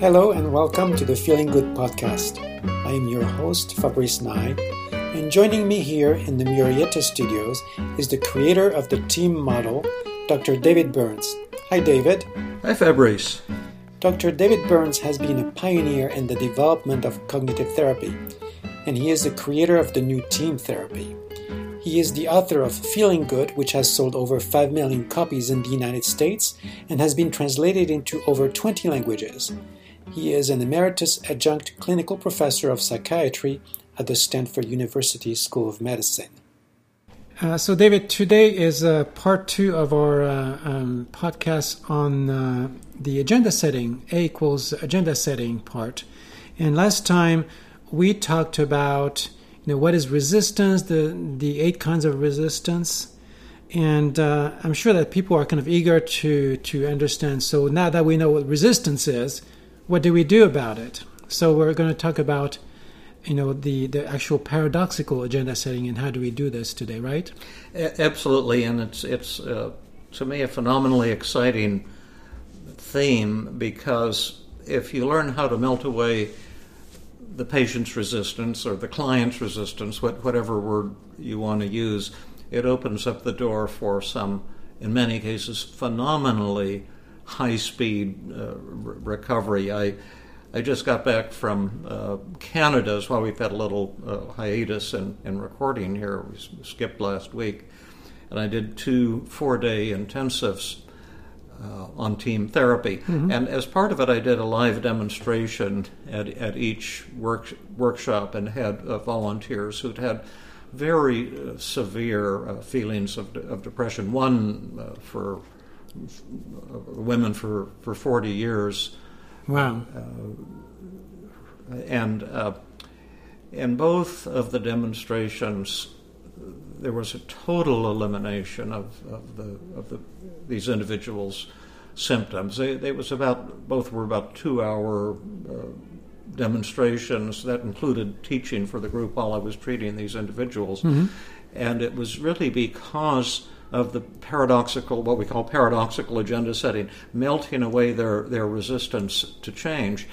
Hello and welcome to the Feeling Good podcast. I am your host, Fabrice Nye, and joining me here in the Murrieta studios is the creator of the team model, Dr. David Burns. Hi, David. Hi, Fabrice. Dr. David Burns has been a pioneer in the development of cognitive therapy, and he is the creator of the new team therapy. He is the author of Feeling Good, which has sold over 5 million copies in the United States and has been translated into over 20 languages. He is an emeritus adjunct clinical professor of psychiatry at the Stanford University School of Medicine. Uh, so, David, today is uh, part two of our uh, um, podcast on uh, the agenda setting, A equals agenda setting part. And last time we talked about you know what is resistance, the the eight kinds of resistance, and uh, I'm sure that people are kind of eager to to understand. So now that we know what resistance is, what do we do about it? So we're going to talk about you know the the actual paradoxical agenda setting and how do we do this today, right? Absolutely, and it's it's uh, to me a phenomenally exciting theme because if you learn how to melt away the patient's resistance or the client's resistance, whatever word you want to use, it opens up the door for some, in many cases, phenomenally high speed uh, recovery. I, I just got back from uh, Canada as well. We've had a little uh, hiatus in, in recording here. We skipped last week. And I did two four day intensives uh, on team therapy. Mm-hmm. And as part of it, I did a live demonstration at, at each work, workshop and had uh, volunteers who'd had very uh, severe uh, feelings of, of depression. One uh, for women for, for 40 years. Wow. and in both of the demonstrations, there was a total elimination of, of the of the these individuals' symptoms. They, they was about both were about two hour uh, demonstrations that included teaching for the group while I was treating these individuals, mm-hmm. and it was really because of the paradoxical, what we call paradoxical agenda setting, melting away their, their resistance to change.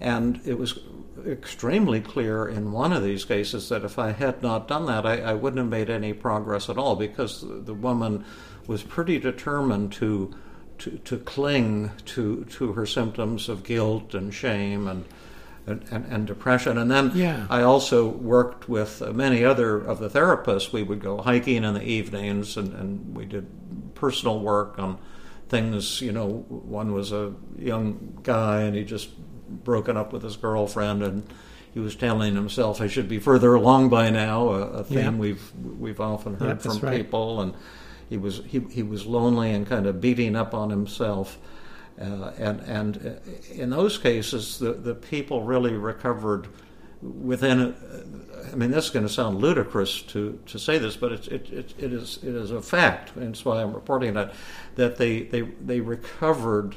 And it was extremely clear in one of these cases that if I had not done that, I, I wouldn't have made any progress at all because the, the woman was pretty determined to, to, to cling to, to her symptoms of guilt and shame and, and, and, and depression. And then yeah. I also worked with uh, many other of the therapists. We would go hiking in the evenings and, and we did personal work on things. You know, one was a young guy and he just broken up with his girlfriend, and he was telling himself, "I should be further along by now." A, a theme yeah. we've we've often heard yeah, from right. people, and he was he he was lonely and kind of beating up on himself. Uh, and and uh, in those cases, the, the people really recovered within. I mean, this is going to sound ludicrous to, to say this, but it, it, it, it is it is a fact, and that's why I'm reporting that that they they they recovered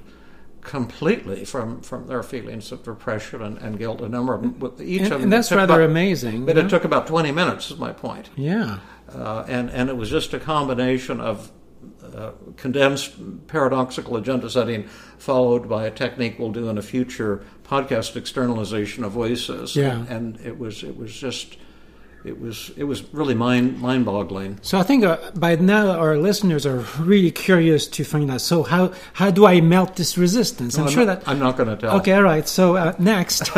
completely from, from their feelings of depression and, and guilt. A number of them, each and, of them, and that's rather about, amazing. But it took about twenty minutes. Is my point. Yeah, uh, and and it was just a combination of uh, condensed paradoxical agenda setting, followed by a technique we'll do in a future podcast externalization of voices. Yeah, and, and it was it was just it was it was really mind mind boggling. So I think uh, by now our listeners are really curious to find out. So how how do I melt this resistance? No, I'm, I'm, sure not, that I'm not going to tell. Okay, all right. So uh, next,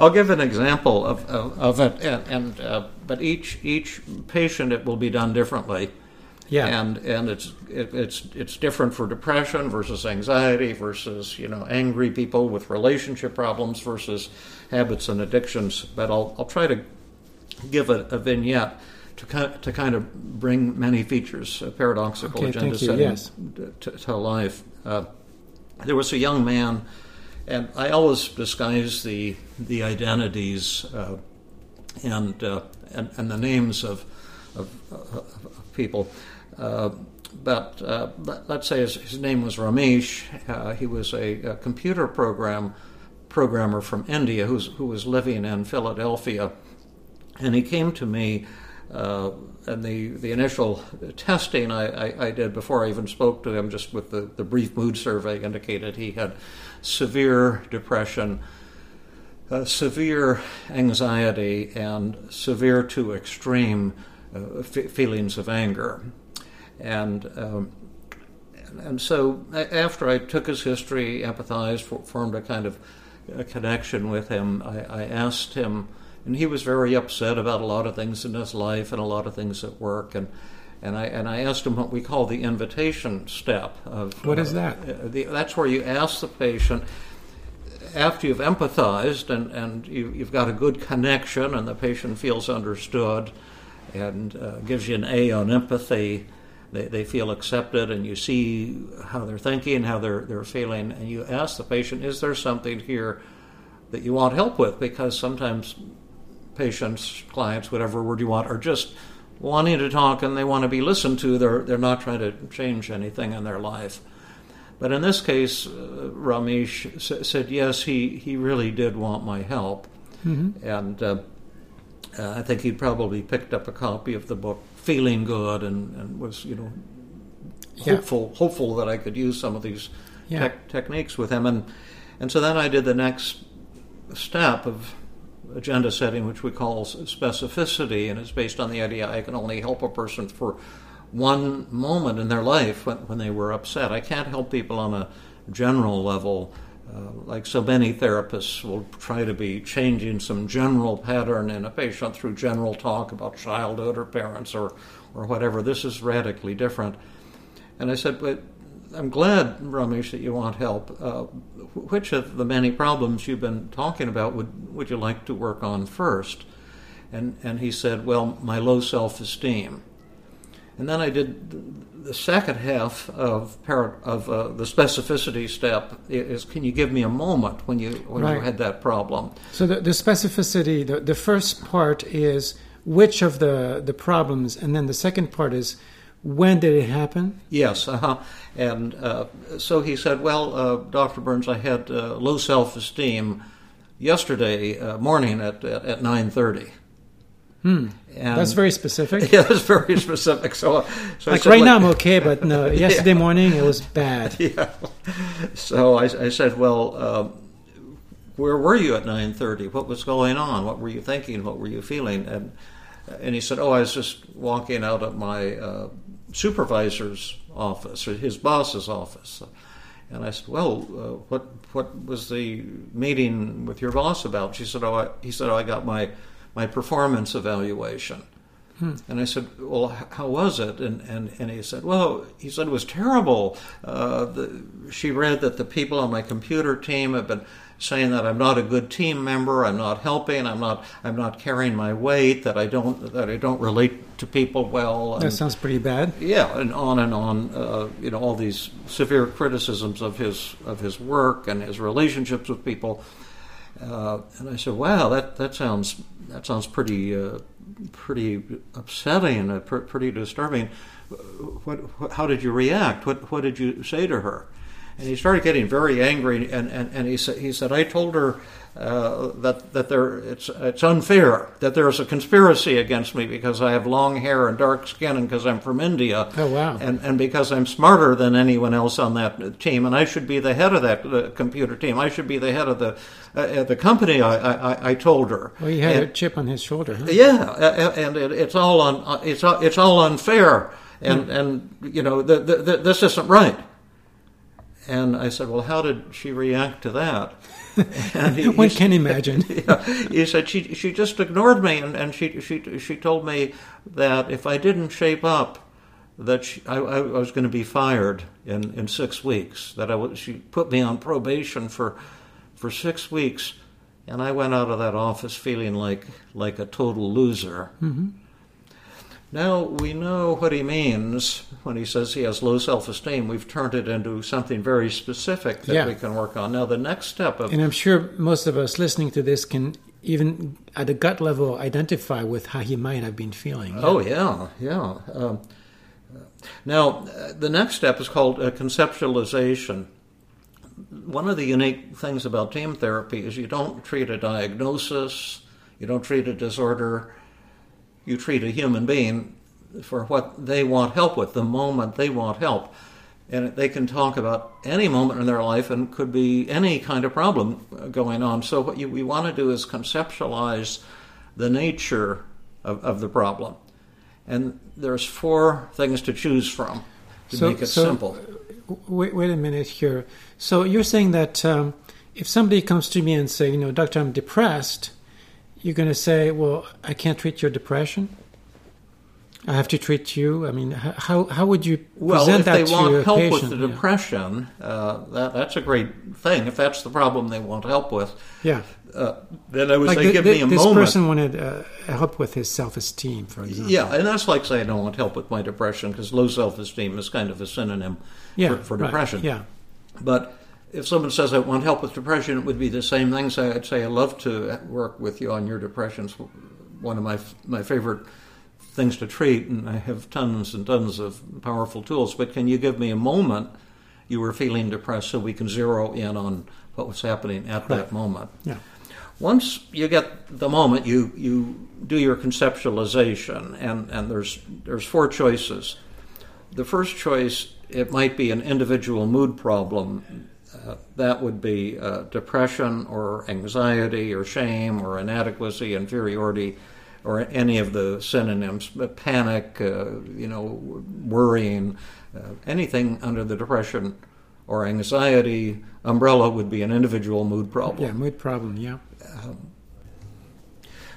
I'll give an example of of, of it, and, and uh, but each each patient it will be done differently. Yeah, and and it's it, it's it's different for depression versus anxiety versus you know angry people with relationship problems versus habits and addictions. But I'll I'll try to give a, a vignette to to kind of bring many features, paradoxical okay, agenda setting yes. to, to, life. Uh, there was a young man, and I always disguise the the identities uh, and, uh, and and the names of of, of people. Uh, but uh, let's say his, his, name was Ramesh. Uh, he was a, a, computer program programmer from India who was living in Philadelphia, and he came to me Uh, and the, the initial testing I, I, I, did before I even spoke to him, just with the, the brief mood survey, indicated he had severe depression, uh, severe anxiety, and severe to extreme uh, f- feelings of anger. And um, and so after I took his history, empathized, formed a kind of a connection with him, I, I asked him and he was very upset about a lot of things in his life and a lot of things at work and and I and I asked him what we call the invitation step of what is that? Uh, the, that's where you ask the patient after you've empathized and and you, have got a good connection and the patient feels understood and uh, gives you an A on empathy. They, they feel accepted and you see how they're thinking, how they're they're feeling, and you ask the patient, is there something here that you want help with? Because sometimes patients, clients, whatever word you want, are just wanting to talk and they want to be listened to. They're, they're not trying to change anything in their life. But in this case, uh, Ramesh s- said, yes, he, he really did want my help. Mm-hmm. And uh, uh, I think he probably picked up a copy of the book Feeling Good and, and was, you know, hopeful, yeah. hopeful that I could use some of these yeah. te- techniques with him. And, and so then I did the next step of agenda setting, which we call specificity, and it's based on the idea I can only help a person for one moment in their life when, when they were upset. I can't help people on a general level. Uh, like so many therapists will try to be changing some general pattern in a patient through general talk about childhood or parents or, or whatever. This is radically different. And I said, but I'm glad, Ramesh, that you want help. Uh, which of the many problems you've been talking about would, would you like to work on first? And, and he said, Well, my low self esteem. And then I did the second half of of uh, the specificity step is can you give me a moment when you when right. you had that problem? So the, the specificity, the, the first part is which of the, the problems, and then the second part is when did it happen? Yes, uh-huh. and uh, so he said, well, uh, Dr. Burns, I had uh, low self esteem yesterday uh, morning at, at, at 9.30. Hmm. That's very specific. Yeah, that's very specific. So, so like said, right like, now I'm okay, but no, yesterday yeah. morning it was bad. Yeah. So I, I said, well, um, where were you at 9:30? What was going on? What were you thinking? What were you feeling? And and he said, oh, I was just walking out of my uh, supervisor's office or his boss's office. And I said, "Well, uh, what what was the meeting with your boss about?" She said, "Oh, I, he said oh, I got my my performance evaluation." Hmm. And I said, "Well, how was it?" And, and and he said, "Well, he said it was terrible. Uh, the, she read that the people on my computer team have been saying that I'm not a good team member, I'm not helping, I'm not I'm not carrying my weight, that I don't that I don't relate to people well. And, that sounds pretty bad. Yeah, and on and on. Uh, you know, all these severe criticisms of his of his work and his relationships with people. Uh, and I said, "Wow, that that sounds that sounds pretty uh, pretty upsetting, pr- pretty disturbing. What, what, how did you react? What what did you say to her?" And he started getting very angry. And, and, and he said, he said, I told her uh, that that there it's it's unfair that there's a conspiracy against me because I have long hair and dark skin and because I'm from India. Oh wow! And and because I'm smarter than anyone else on that team, and I should be the head of that uh, computer team. I should be the head of the uh, the company. I, I, I told her. Well, he had and, a chip on his shoulder. Huh? Yeah, and it, it's all on it's all, it's all unfair, and hmm. and you know the, the, the, this isn't right. And I said, Well, how did she react to that? And he, One can imagine. yeah, he said she she just ignored me, and, and she she she told me that if I didn't shape up, that she, I, I, was going to be fired in, in six weeks. That I was, she put me on probation for for six weeks, and I went out of that office feeling like like a total loser. Mm-hmm. Now we know what he means when he says he has low self esteem. We've turned it into something very specific that yeah. we can work on. Now, the next step of. And I'm sure most of us listening to this can even at a gut level identify with how he might have been feeling. Oh, yeah, yeah. Um, now, the next step is called conceptualization. One of the unique things about team therapy is you don't treat a diagnosis, you don't treat a disorder you treat a human being for what they want help with, the moment they want help. And they can talk about any moment in their life and could be any kind of problem going on. So, what you, we want to do is conceptualize the nature of, of the problem. And there's four things to choose from to So- make it so- simple. Wait, wait a minute here. So you're saying that um, if somebody comes to me and say, you know, doctor, I'm depressed, you're going to say, well, I can't treat your depression. I have to treat you. I mean, how how would you present Well, if that they to want a help patient? with the Yeah. depression, uh, that, that's a great thing. If that's the problem they want help with, Yeah, uh, then I would like say, thi- give thi- me a this moment. This person wanted uh, help with his self-esteem, for example. Yeah, and that's like saying I don't want help with my depression because low self esteem is kind of a synonym yeah, for, for right, depression. Yeah, But if someone says I want help with depression, it would be the same thing. So I'd say I'd love to work with you on your depression. It's one of my my favorite things to treat, and I have tons and tons of powerful tools. But can you give me a moment you were feeling depressed so we can zero in on what was happening at that moment? yeah, Once you get the moment, you you do your conceptualization, and and there's there's four choices. The first choice it might be an individual mood problem. Uh, that would be uh, depression or anxiety or shame or inadequacy, inferiority, or any of the synonyms. But panic, uh, you know, worrying, uh, anything under the depression or anxiety umbrella would be an individual mood problem. yeah, mood problem. Yeah,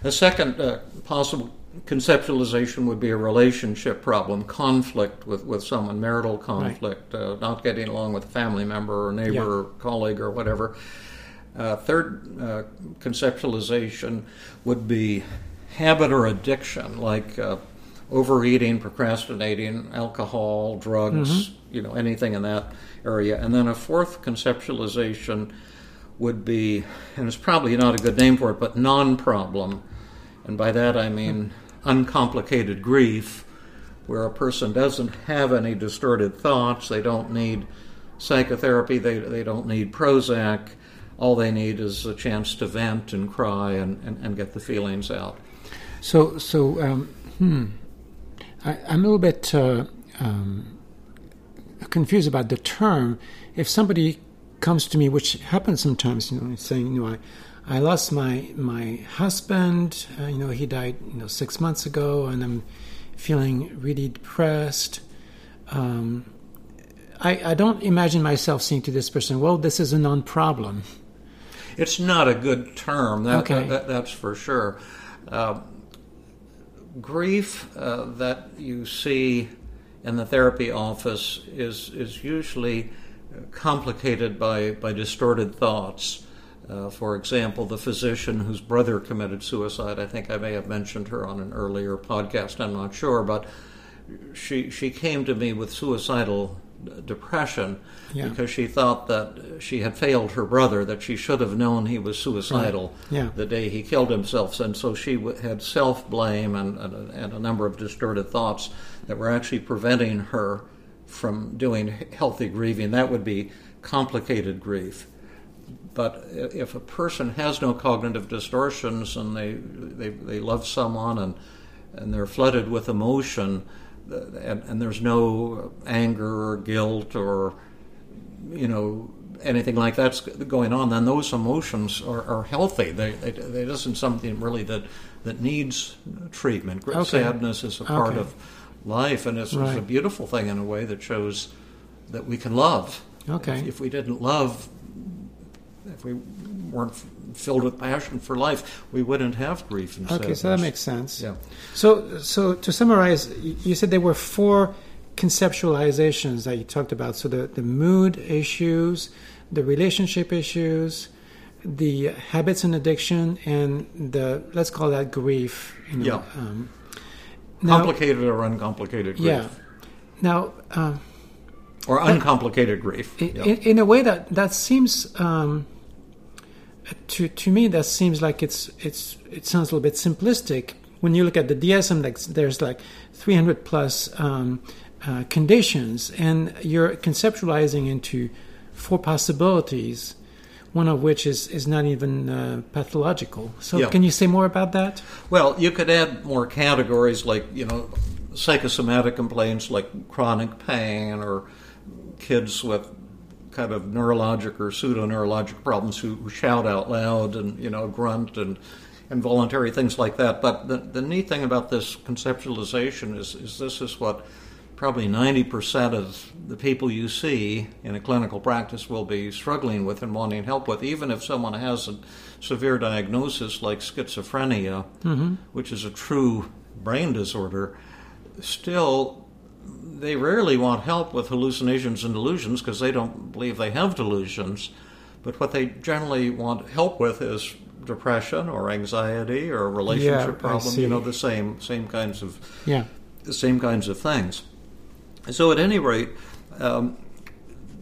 The second uh, possible conceptualization would be a relationship problem, conflict with, with someone, marital conflict, uh, not getting along with a family member or neighbor Yeah. or colleague or whatever. Uh, third uh, conceptualization would be habit or addiction, like uh, overeating, procrastinating, alcohol, drugs, you know, anything in that area. And then a fourth conceptualization would be, and it's probably not a good name for it, but non problem. And by that I mean uncomplicated grief, where a person doesn't have any distorted thoughts, they don't need psychotherapy, they, they don't need Prozac. All they need is a chance to vent and cry and, and, and get the feelings out. So, so, um, hmm, I, I'm a little bit uh, um, confused about the term. If somebody comes to me, which happens sometimes, you know, saying, you know, I, I lost my my husband. Uh, you know, he died, you know, six months ago, and I'm feeling really depressed. Um, I, I don't imagine myself saying to this person, "Well, this is a non-problem." It's not a good term, that, Okay. that, that's for sure. Uh, grief uh, that you see in the therapy office is, is usually complicated by, by distorted thoughts. Uh, for example, the physician whose brother committed suicide, I think I may have mentioned her on an earlier podcast, I'm not sure, but she, she came to me with suicidal depression Yeah. because she thought that she had failed her brother, that she should have known he was suicidal Yeah. the day he killed himself. And so she w- had self blame and, and, and a number of distorted thoughts that were actually preventing her from doing healthy grieving. That would be complicated grief. But if a person has no cognitive distortions and they, they, they love someone and, and they're flooded with emotion, and, and there's no anger or guilt or you know anything like that's going on, then those emotions are, are healthy. They, they, they isn't something really that that needs treatment. Okay. Sadness is a part Okay. of life, and it's, it's a beautiful thing in a way that shows that we can love. Okay. If, if we didn't love, if we weren't f- filled with passion for life, we wouldn't have grief and Okay, sadness. so that makes sense. yeah. So, so to summarize, you said there were four conceptualizations that you talked about. So the, the mood issues, the relationship issues, the habits and addiction, and the let's call that grief. You know, Yeah. Um, now, Complicated or uncomplicated grief. yeah. Now, um, Or uncomplicated grief. in, Yeah. in, a way that that seems um, to to me that seems like it's it's it sounds a little bit simplistic when you look at the DSM. Like there's like 300 plus um, uh, conditions, and you're conceptualizing into four possibilities. one of which is, is not even uh, pathological. So, Yeah. can you say more about that? Well, you could add more categories like, you know, psychosomatic complaints like chronic pain or kids with kind of neurologic or pseudo neurologic problems who, who shout out loud and, you know, grunt and involuntary things like that. But the, the neat thing about this conceptualization is, is this is what probably 90% of the people you see in a clinical practice will be struggling with and wanting help with, even if someone has a severe diagnosis like schizophrenia, mm-hmm. which is a true brain disorder, still they rarely want help with hallucinations and delusions because they don't believe they have delusions. But what they generally want help with is depression or anxiety or relationship Yeah, I problem. see. You know, the same same kinds of Yeah. the same kinds of things. So, at any rate, um,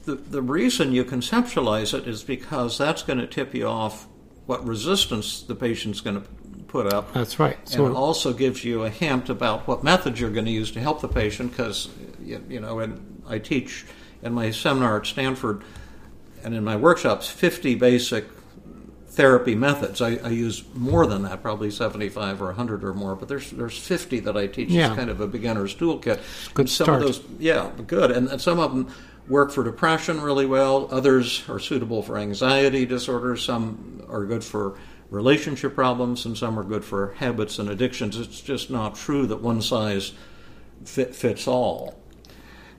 the, the reason you conceptualize it is because that's going to tip you off what resistance the patient's going to put up. That's right. and it also gives you a hint about what methods you're going to use to help the patient because, you, you know, and I teach in my seminar at Stanford and in my workshops 50 basic therapy methods. I, I use more than that, probably 75 or 100 or more, but there's there's 50 that I teach Yeah. as kind of a beginner's toolkit. Good And some start. of those, yeah, good. And, and some of them work for depression really well. Others are suitable for anxiety disorders. Some are good for relationship problems, and some are good for habits and addictions. It's just not true that one size fit, fits all.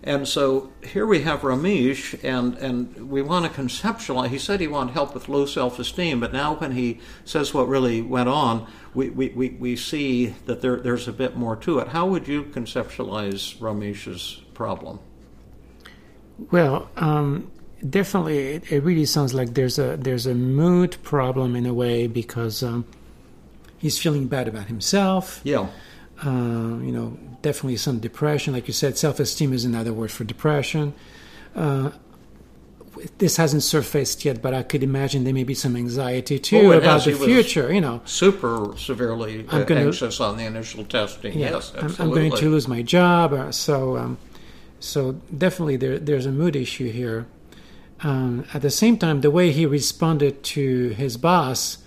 And so here we have Ramesh, and, and we want to conceptualize. He said he wanted help with low self esteem, but now when he says what really went on, we, we, we, we see that there, there's a bit more to it. How would you conceptualize Ramesh's problem? well, um, definitely, it, it really sounds like there's a there's a mood problem in a way because um, he's feeling bad about himself. Yeah, uh, you know, definitely some depression. Like you said, self esteem is another word for depression. Uh, this hasn't surfaced yet, but I could imagine there may be some anxiety too Oh, about has. the He future. You know, super severely I'm gonna- anxious on the initial testing. yeah, yes, I'm, absolutely. I'm going to lose my job. Uh, so, um, so definitely there, there's a mood issue here. Um, at the same time, the way he responded to his boss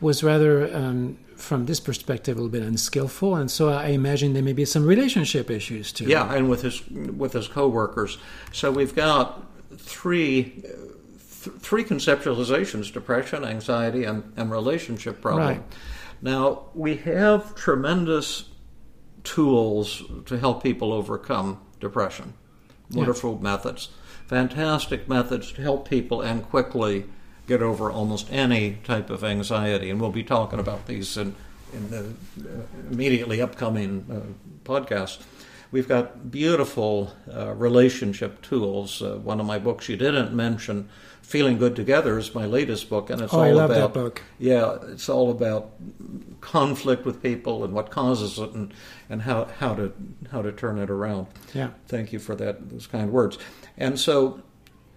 was rather, um, from this perspective, a little bit unskillful, and so I imagine there may be some relationship issues too. Yeah, and with his with his coworkers. So we've got three th- three conceptualizations: depression, anxiety, and, and relationship problem. Right. Now we have tremendous tools to help people overcome depression. Wonderful methods, fantastic methods to help people and quickly get over almost any type of anxiety. And we'll be talking about these in, in the uh, immediately upcoming uh, podcast. We've got beautiful uh, relationship tools. Uh, one of my books you didn't mention, Feeling Good Together, is my latest book, and it's Oh, all I love about that book. yeah, it's all about conflict with people and what causes it and, and how, how to how to turn it around. Yeah. Thank you for that those kind words. And so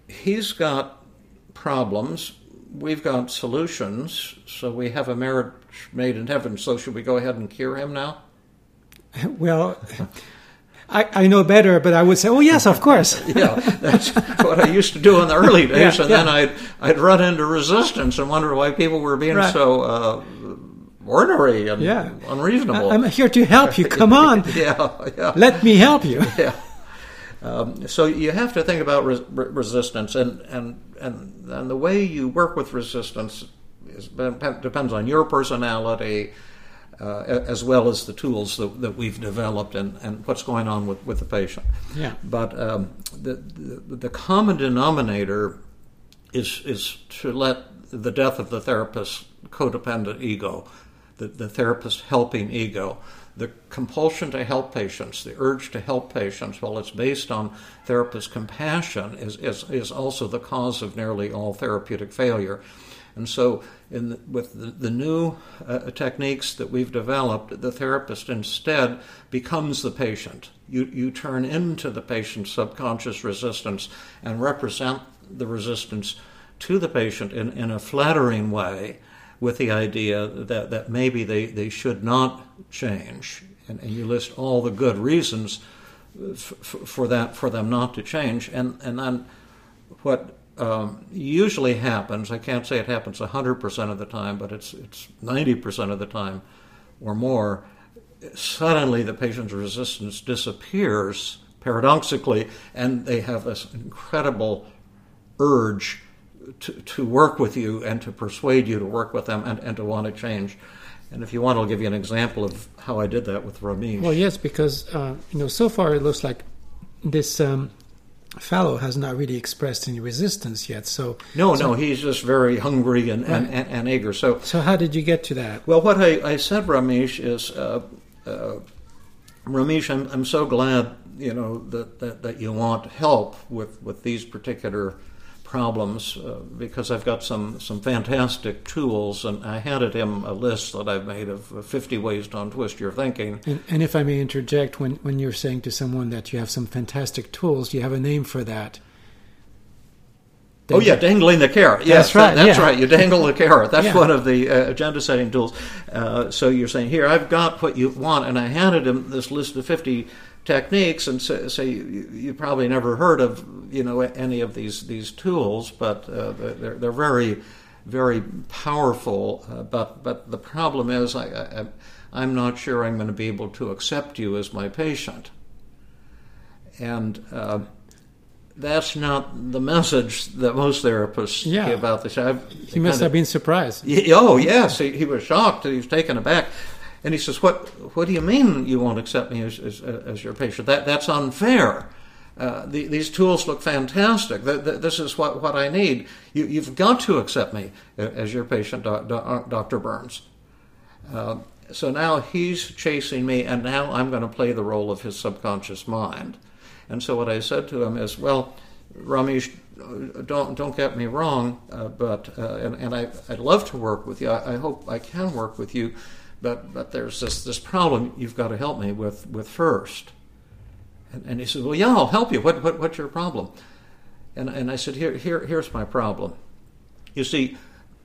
he's got problems. We've got solutions. So we have a marriage made in heaven. So should we go ahead and cure him now? Well, I, I know better, but I would say, oh yes, of course. Yeah, that's what I used to do in the early days, Yeah, and yeah. then I'd I'd run into resistance and wonder why people were being Right. so uh, ornery and Yeah. unreasonable. I'm here to help you. Come on, yeah, yeah. let me help you. yeah. Um, so you have to think about res- re- resistance, and, and and and the way you work with resistance is, depends on your personality, uh, as well as the tools that, that we've developed and, and what's going on with, with the patient. Yeah. But um, the, the the common denominator is is to let the death of the therapist's codependent ego, the, the therapist helping ego, the compulsion to help patients, the urge to help patients, while it's based on therapist compassion, is, is, is also the cause of nearly all therapeutic failure. And so, the, with the, the new uh, techniques that we've developed, the therapist instead becomes the patient. You, you turn into the patient's subconscious resistance and represent the resistance to the patient in, in a flattering way with the idea that, that maybe they, they should not change. And, and you list all the good reasons f- for that for them not to change. And, and then what um, usually happens. I can't say it happens 100% of the time, but it's it's 90% of the time or more. Suddenly, the patient's resistance disappears paradoxically, and they have this incredible urge to, to work with you and to persuade you to work with them and, and to want to change. And if you want, I'll give you an example of how I did that with Ramesh. Well, yes, because uh, you know, so far it looks like this um, fellow has not really expressed any resistance yet. So no, so, no, he's just very hungry and, right. and, and, and, eager. So, so how did you get to that? Well, what I, I said, Ramesh, is uh, uh, Ramesh, I'm, I'm so glad you know that, that, that you want help with, with these particular problems uh, because I've got some, some fantastic tools, and I handed him a list that I've made of 50 ways to untwist your thinking. And, and, if I may interject, when, when you're saying to someone that you have some fantastic tools, do you have a name for that. oh yeah, dangling the carrot. Yes, that's right. That, that's yeah. right. You dangle the carrot. That's yeah. one of the uh, agenda setting tools. Uh, so you're saying here, I've got what you want, and I handed him this list of 50 techniques and say, say you, you, probably never heard of you know any of these these tools but uh, they're, they're very very powerful uh, but but the problem is I, I am not sure I'm going to be able to accept you as my patient and uh, that's not the message that most therapists yeah. give out this. I've, he must have been surprised. Oh yes, he, he was shocked. He was taken aback. And he says, "What? What do you mean you won't accept me as, as, as your patient? That that's unfair. Uh, the, these tools look fantastic. The, the, this is what, what I need. You, have got to accept me as your patient, Dr. Burns." Uh, so now he's chasing me, and now I'm going to play the role of his subconscious mind. And so what I said to him is, "Well, Ramesh, don't don't get me wrong, uh, but uh, and, and I, would love to work with you. I, I, hope I can work with you." But but there's this this problem you've got to help me with with first. And, and he said, well, yeah, I'll help you. What, what what's your problem? And and I said, here here here's my problem. You see,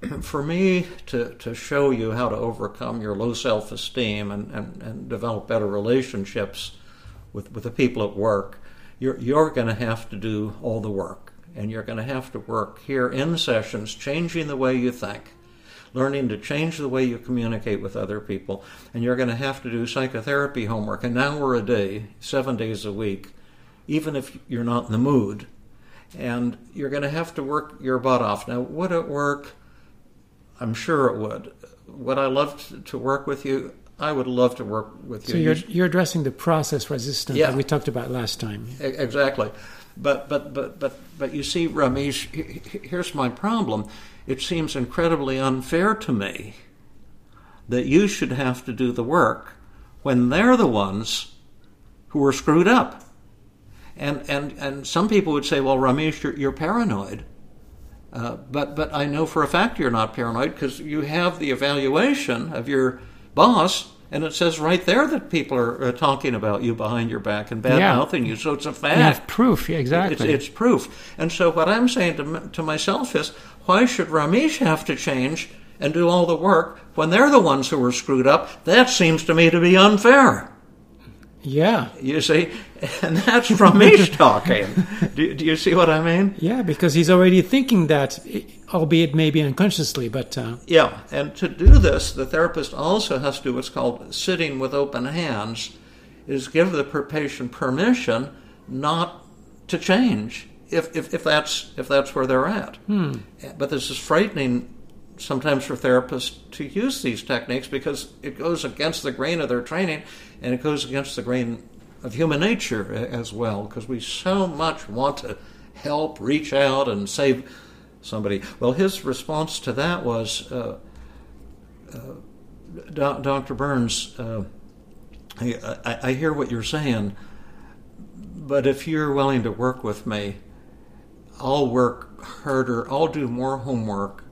for me to, to show you how to overcome your low self esteem and, and, and develop better relationships with, with the people at work, you're, you're going to have to do all the work. And you're going to have to work here in sessions, changing the way you think, learning to change the way you communicate with other people. And you're going to have to do psychotherapy homework an hour a day, seven days a week, even if you're not in the mood. And you're going to have to work your butt off. Now, would it work? I'm sure it would. Would I love to work with you? I would love to work with you. So you're, you're addressing the process resistance yeah. that we talked about last time. Exactly. But, but, but, but, but you see, Ramesh, here's my problem it seems incredibly unfair to me that you should have to do the work when they're the ones who are screwed up. And, and, and some people would say, well, Ramesh, you're, you're paranoid. Uh, but, but I know for a fact you're not paranoid because you have the evaluation of your boss, and it says right there that people are uh, talking about you behind your back and bad mouthing you. So it's a fact. Yeah, proof, exactly. It's, it's, proof. And so what I'm saying to, to myself is, why should Ramesh have to change and do all the work when they're the ones who were screwed up? That seems to me to be unfair. Yeah. You see? And that's Ramesh talking. Do, do, you see what I mean? Yeah, because he's already thinking that, albeit maybe unconsciously, but. Uh... Yeah, and to do this, the therapist also has to do what's called sitting with open hands, is give the patient permission not to change if, if, if that's if that's where they're at. Hmm. But this is frightening sometimes for therapists to use these techniques because it goes against the grain of their training and it goes against the grain of human nature as well because we so much want to help, reach out, and save somebody. Well, his response to that was, uh, uh, Dr. Burns, uh, I, I hear what you're saying, but if you're willing to work with me, I'll work harder, I'll do more homework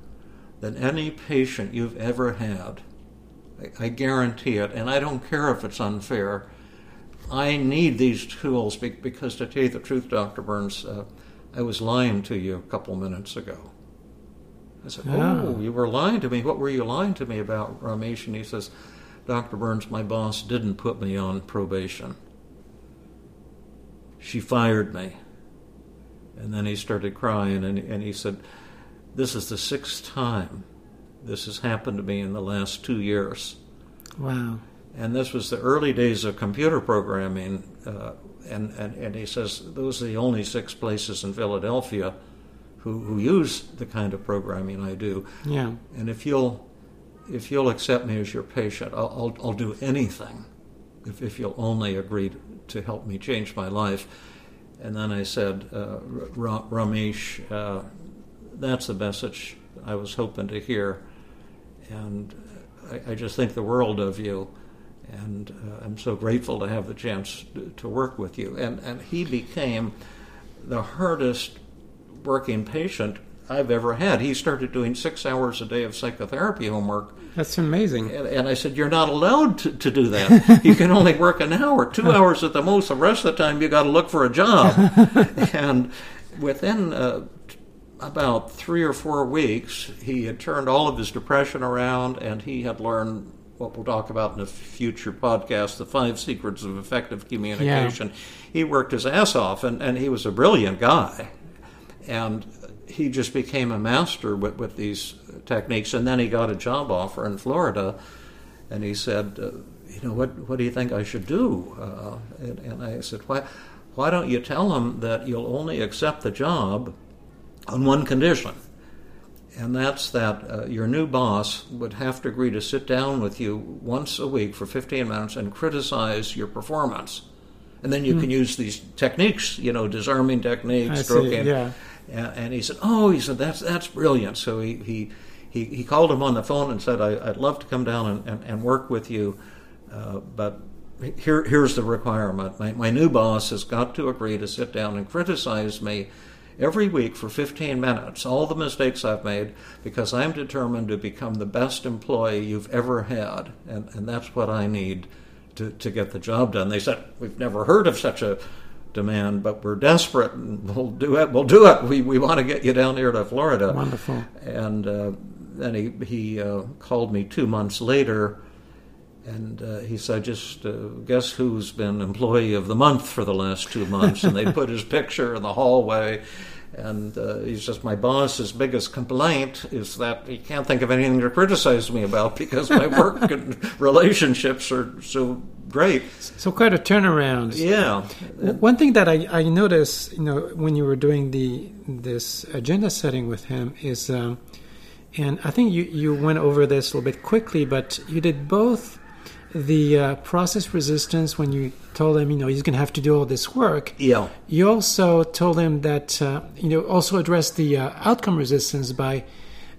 than any patient you've ever had. I, I guarantee it, and I don't care if it's unfair. I need these tools because, to tell you the truth, Dr. Burns, uh, I was lying to you a couple minutes ago. I said, Oh, you were lying to me. What were you lying to me about, Ramesh? And he says, Dr. Burns, my boss didn't put me on probation. She fired me And then he started crying, and, and he said, This is the sixth time this has happened to me in the last two years. Wow. And this was the early days of computer programming. Uh, and, and, and he says, Those are the only six places in Philadelphia who, who use the kind of programming I do. Yeah. And if you'll, if you'll accept me as your patient, I'll, I'll, I'll do anything if, if you'll only agree to help me change my life. And then I said, uh, Ramesh, uh, that's the message I was hoping to hear. And I, I just think the world of you. And uh, I'm so grateful to have the chance to, to work with you. And, and he became the hardest working patient I've ever had. He started doing six hours a day of psychotherapy homework. That's amazing. And, and I said, You're not allowed to, to do that. you can only work an hour, two hours at the most. The rest of the time, you got to look for a job. and within uh, about three or four weeks, he had turned all of his depression around and he had learned what we'll talk about in a future podcast the five secrets of effective communication. Yeah. He worked his ass off and, and he was a brilliant guy. And he just became a master with, with these techniques. And then he got a job offer in Florida, and he said, uh, "You know, what what do you think I should do?" Uh, and, and, I said, "Why why don't you tell him that you'll only accept the job on one condition?" And that's that uh, your new boss would have to agree to sit down with you once a week for 15 minutes and criticize your performance. And then you mm. can use these techniques, you know, disarming techniques, stroking. Yeah and, and he said, "Oh, he said that's that's brilliant." So he he he, he called him on the phone and said, I, would love to come down and, and, and work with you, uh, but here here's the requirement. My my new boss has got to agree to sit down and criticize me." Every week for 15 minutes, all the mistakes I've made, because I'm determined to become the best employee you've ever had. And, and that's what I need to, to get the job done. They said, We've never heard of such a demand, but we're desperate and we'll do it. We'll do it. We, we want to get you down here to Florida. Wonderful. And uh, then he, he uh, called me two months later and uh, he said, just uh, guess who's been employee of the month for the last two months? And they put his picture in the hallway. And uh, he says, My boss's biggest complaint is that he can't think of anything to criticize me about because my work and relationships are so great. So quite a turnaround. Yeah. One thing that I, I noticed, you know, when you were doing the this agenda setting with him is, um, and I think you you went over this a little bit quickly, but you did both the uh, process resistance when you told him, you know, he's going to have to do all this work. Yeah. You also told him that, uh, you know, also address the uh, outcome resistance by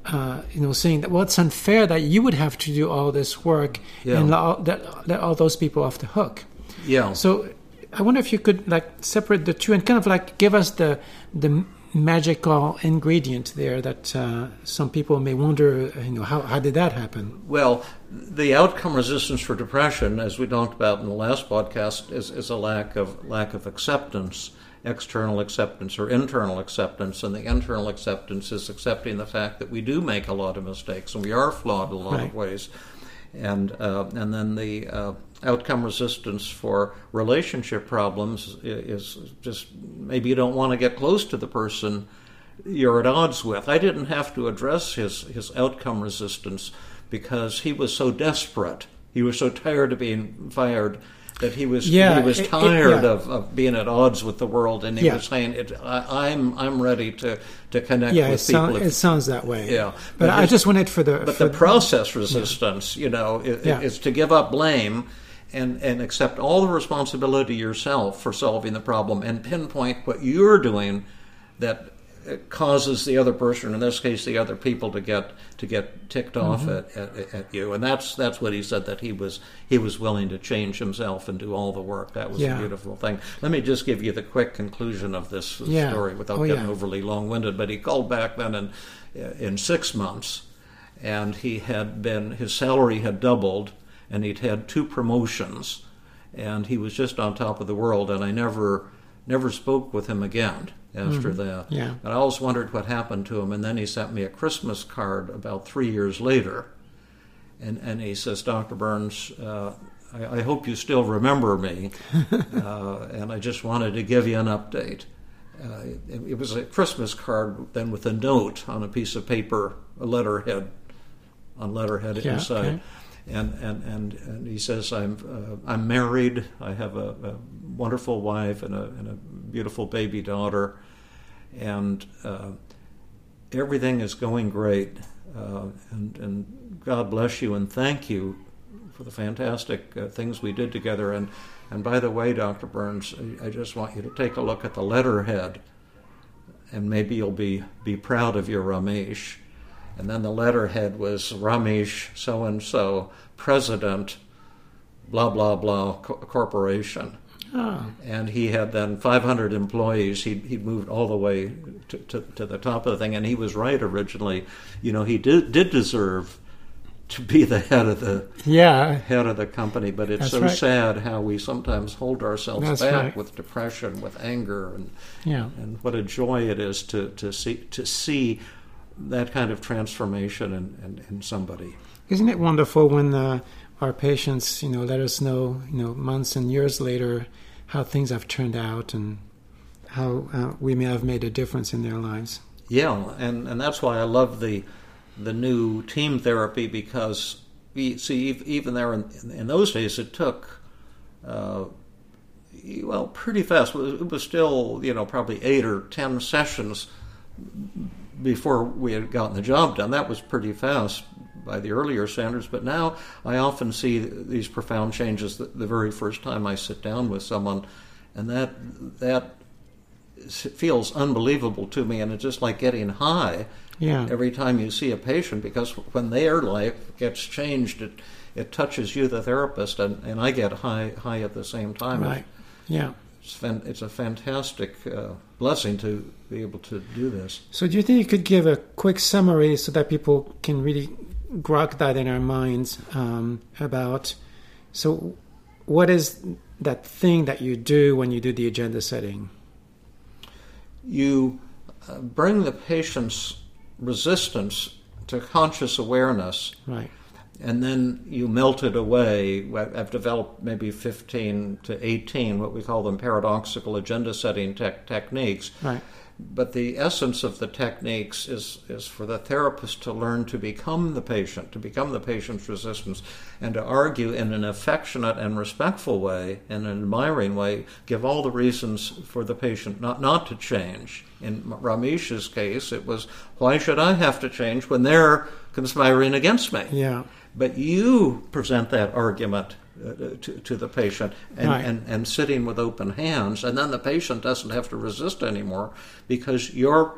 uh, you know, saying that well, it's unfair that you would have to do all this work yeah. and let, that, let all those people off the hook. Yeah. So I wonder if you could like separate the two and kind of like give us the the magical ingredient there that uh, some people may wonder, you know, how, how did that happen? Well, the outcome resistance for depression, as we talked about in the last podcast, is, is a lack of lack of acceptance external acceptance or internal acceptance, and the internal acceptance is accepting the fact that we do make a lot of mistakes and we are flawed in a lot right. of ways. And uh, and then the uh, outcome resistance for relationship problems is just maybe you don't want to get close to the person you're at odds with. I didn't have to address his his outcome resistance because he was so desperate. He was so tired of being fired that he was yeah, he was tired it, yeah. of, of being at odds with the world, and he yeah. was saying, it, I, am I'm, I'm ready to, to connect yeah, with it people." Sound, it sounds that way. Yeah, but, but I just wanted for the but for the process resistance, you know, is, is to give up blame. And, and accept all the responsibility yourself for solving the problem and pinpoint what you're doing that causes the other person, in this case, the other people, to get to get ticked off mm-hmm. at, at, at, you. And that's that's what he said that he was he was willing to change himself and do all the work. That was yeah. a beautiful thing. Let me just give you the quick conclusion of this yeah. story without oh, getting yeah. overly long winded. But he called back then in in six months, and he had been his salary had doubled, and he'd had two promotions, and he was just on top of the world. And I never never spoke with him again after mm-hmm. that. Yeah. And I always wondered what happened to him. And then he sent me a Christmas card about three years later. And, and he says, Dr. Burns, uh, I, I, hope you still remember me. uh, and I just wanted to give you an update. uh, it, it, was a Christmas card then with a note on a piece of paper, a letterhead, on letterhead yeah, inside. Okay. And, and, and, and he says, I'm, uh, I'm married, I have a, a, wonderful wife and a, and a beautiful baby daughter, and uh, everything is going great. Uh, and, and God bless you and thank you for the fantastic uh, things we did together. And and by the way, Dr. Burns, I just want you to take a look at the letterhead, and maybe you'll be, be proud of your Ramesh. And then the letterhead was Ramesh so and so, president, blah, blah, blah, co- corporation. Oh. And he had then 500 employees. He he moved all the way to, to, to, the top of the thing, and he was right originally. You know, he did did deserve to be the head of the yeah head of the company. But it's That's so right. sad how we sometimes hold ourselves That's back right. with depression, with anger, and yeah. and what a joy it is to to see to see that kind of transformation in, in, in somebody. Isn't it wonderful when uh, our patients, you know, let us know, you know, months and years later, how things have turned out and how uh, we may have made a difference in their lives. Yeah, and and that's why I love the the new team therapy because we see even there in, in those days it took uh, well pretty fast it was still you know probably eight or ten sessions before we had gotten the job done that was pretty fast by the earlier standards but now i often see these profound changes the, the very first time i sit down with someone and that that feels unbelievable to me and it's just like getting high yeah. every time you see a patient because when their life gets changed, it it touches you, the therapist, and, and I get high high at the same time. Right. Yeah. It's, a fantastic uh, blessing to be able to do this. So, do you think you could give a quick summary so that people can really grok that in our minds um, about? So, what is that thing that you do when you do the agenda setting? You uh, bring the patients resistance to conscious awareness. Right. And then you melt it away. I've developed maybe 15 to 18 what we call them paradoxical agenda setting te- techniques. Right. But the essence of the techniques is, is for the therapist to learn to become the patient, to become the patient's resistance, and to argue in an affectionate and respectful way, in an admiring way, give all the reasons for the patient not, not to change. In Ramesh's case, it was, why should I have to change when they're conspiring against me? Yeah. But you present that argument uh, to, to the patient and, right. and, and sitting with open hands. And then the patient doesn't have to resist anymore because you're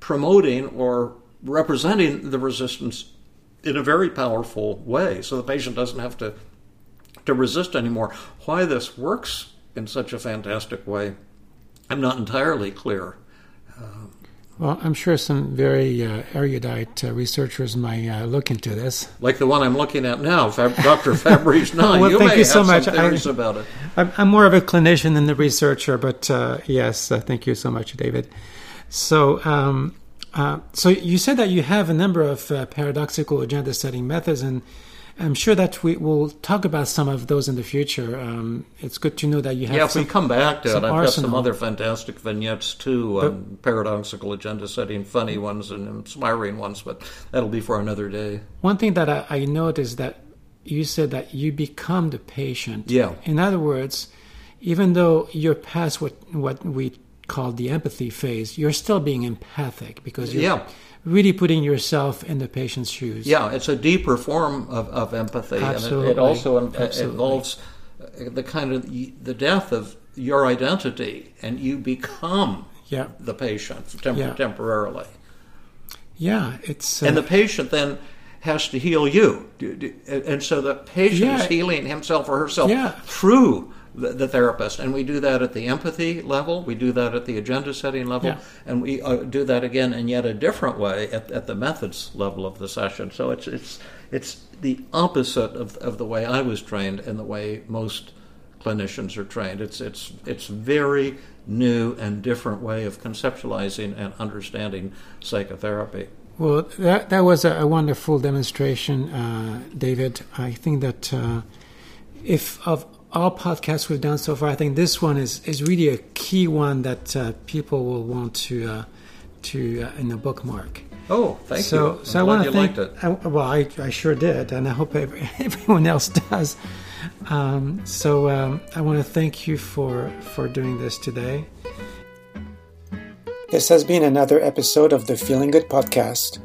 promoting or representing the resistance in a very powerful way. So the patient doesn't have to, to resist anymore. Why this works in such a fantastic way, I'm not entirely clear. Uh, well, I'm sure some very uh, erudite uh, researchers might uh, look into this. Like the one I'm looking at now, Fab- Dr. Fabrice Nye. well, you thank you so much. I, about it. I'm more of a clinician than the researcher, but uh, yes, uh, thank you so much, David. So, um, uh, so you said that you have a number of paradoxical agenda setting methods, and I'm sure that we will talk about some of those in the future. Um, it's good to know that you have. Yeah, if some, we come back to it, I've arsenal. got some other fantastic vignettes too, um, paradoxical agenda setting, funny ones and inspiring ones, but that'll be for another day. One thing that I, I noticed that you said that you become the patient. Yeah. In other words, even though you're past what what we call the empathy phase, you're still being empathic because you're. Yeah really putting yourself in the patient's shoes. Yeah, it's a deeper form of, of empathy, Absolutely. and it, it also Absolutely. involves the kind of the death of your identity, and you become yeah. the patient temp- yeah. temporarily. Yeah, it's uh, and the patient then has to heal you, and so the patient yeah. is healing himself or herself yeah. through the, the, therapist. And we do that at the empathy level, we do that at the agenda setting level, yeah. and we uh, do that again in yet a different way at, at the methods level of the session. So it's it's it's the opposite of, of the way I was trained and the way most clinicians are trained. It's it's it's very new and different way of conceptualizing and understanding psychotherapy. Well, that that was a, a wonderful demonstration, uh, David. I think that uh, if of all podcasts we've done so far, I think this one is, is really a key one that uh, people will want to uh, to uh, in a bookmark. Oh, thank so, you. I'm so I want to thank. liked it. I, well, I, I sure did, and I hope every, everyone else does. Um, so um, I want to thank you for for doing this today. This has been another episode of the Feeling Good podcast.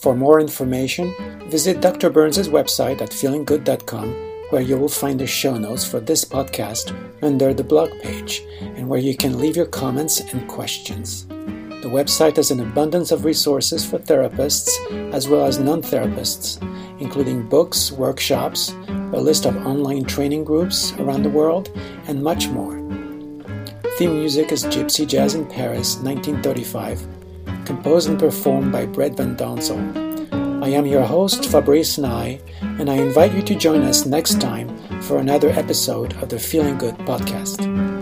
For more information, visit Dr. Burns' website at feelinggood.com, where you will find the show notes for this podcast under the blog page, and where you can leave your comments and questions. The website has an abundance of resources for therapists as well as non therapists, including books, workshops, a list of online training groups around the world, and much more. Theme music is Gypsy Jazz in Paris, 1935, composed and performed by Brett Van Donsel. I am your host, Fabrice Nye, and I invite you to join us next time for another episode of the Feeling Good podcast.